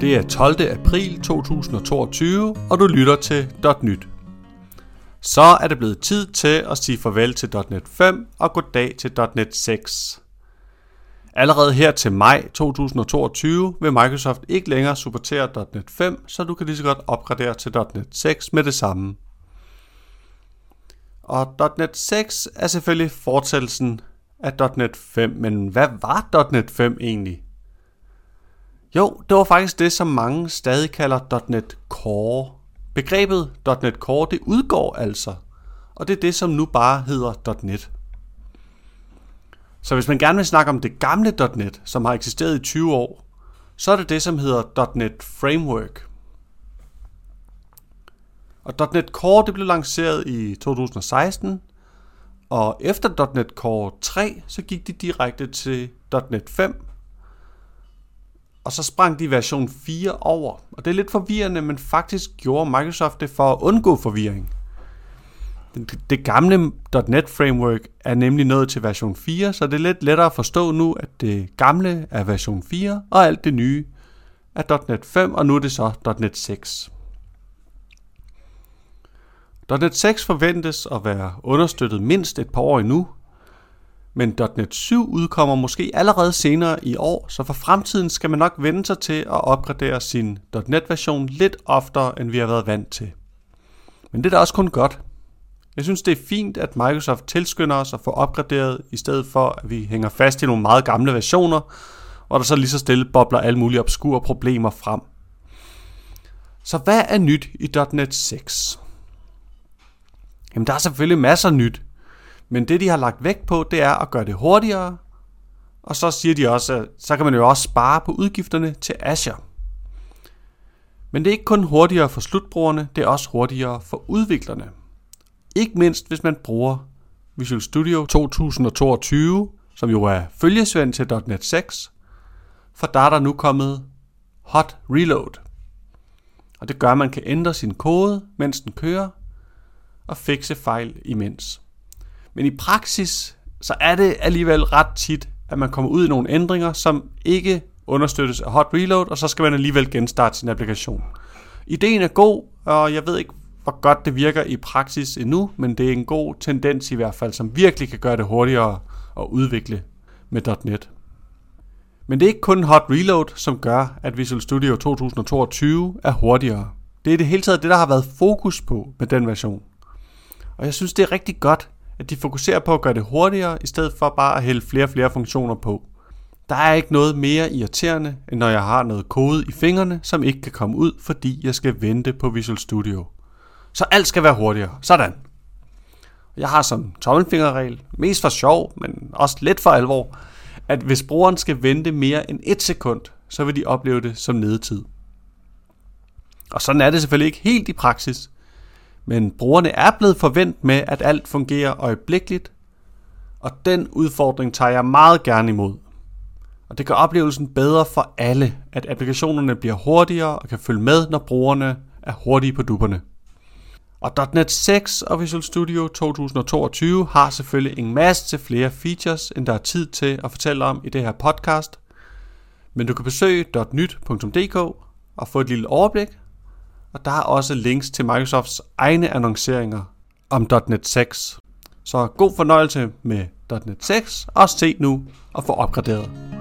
Det er 12. april 2022, og du lytter til .nyt. Så er det blevet tid til at sige farvel til .NET 5 og goddag til .NET 6. Allerede her til maj 2022 vil Microsoft ikke længere supportere .NET 5, så du kan lige så godt opgradere til .NET 6 med det samme. Og .NET 6 er selvfølgelig fortsættelsen af .NET 5, men hvad var .NET 5 egentlig? Jo, det var faktisk det, som mange stadig kalder .NET Core. Begrebet .NET Core, det udgår altså, og det er det, som nu bare hedder .NET. Så hvis man gerne vil snakke om det gamle .NET, som har eksisteret i 20 år, så er det det, som hedder .NET Framework. Og .NET Core det blev lanceret i 2016, og efter .NET Core 3, så gik de direkte til .NET 5, og så sprang de version 4 over. Og det er lidt forvirrende, men faktisk gjorde Microsoft det for at undgå forvirring. Det gamle .NET Framework er nemlig nået til version 4, så det er lidt lettere at forstå nu, at det gamle er version 4, og alt det nye er .NET 5, og nu er det så .NET 6. .NET 6 forventes at være understøttet mindst et par år endnu, men .NET 7 udkommer måske allerede senere i år, så for fremtiden skal man nok vende sig til at opgradere sin .NET-version lidt oftere, end vi har været vant til. Men det er da også kun godt. Jeg synes, det er fint, at Microsoft tilskynder os at få opgraderet, i stedet for at vi hænger fast i nogle meget gamle versioner, hvor der så lige så stille bobler alle mulige obskure problemer frem. Så hvad er nyt i .NET 6? Jamen der er selvfølgelig masser nyt, men det de har lagt vægt på, det er at gøre det hurtigere, og så siger de også, at så kan man jo også spare på udgifterne til Azure. Men det er ikke kun hurtigere for slutbrugerne, det er også hurtigere for udviklerne. Ikke mindst hvis man bruger Visual Studio 2022, som jo er følgesvend til .NET 6, for der er der nu kommet Hot Reload. Og det gør, at man kan ændre sin kode, mens den kører, og fikse fejl imens. Men i praksis, så er det alligevel ret tit, at man kommer ud i nogle ændringer, som ikke understøttes af hot reload, og så skal man alligevel genstarte sin applikation. Ideen er god, og jeg ved ikke, hvor godt det virker i praksis endnu, men det er en god tendens i hvert fald, som virkelig kan gøre det hurtigere at udvikle med .NET. Men det er ikke kun Hot Reload, som gør, at Visual Studio 2022 er hurtigere. Det er i det hele taget det, der har været fokus på med den version. Og jeg synes, det er rigtig godt, at de fokuserer på at gøre det hurtigere, i stedet for bare at hælde flere og flere funktioner på. Der er ikke noget mere irriterende, end når jeg har noget kode i fingrene, som ikke kan komme ud, fordi jeg skal vente på Visual Studio. Så alt skal være hurtigere. Sådan. Jeg har som tommelfingerregel, mest for sjov, men også lidt for alvor, at hvis brugeren skal vente mere end et sekund, så vil de opleve det som nedetid. Og sådan er det selvfølgelig ikke helt i praksis, men brugerne er blevet forventet med, at alt fungerer øjeblikkeligt, og den udfordring tager jeg meget gerne imod. Og det gør oplevelsen bedre for alle, at applikationerne bliver hurtigere og kan følge med, når brugerne er hurtige på dupperne. Og .NET 6 og Visual Studio 2022 har selvfølgelig en masse til flere features, end der er tid til at fortælle om i det her podcast. Men du kan besøge .nyt.dk og få et lille overblik, og der er også links til Microsofts egne annonceringer om .NET 6. Så god fornøjelse med .NET 6, og se nu og få opgraderet.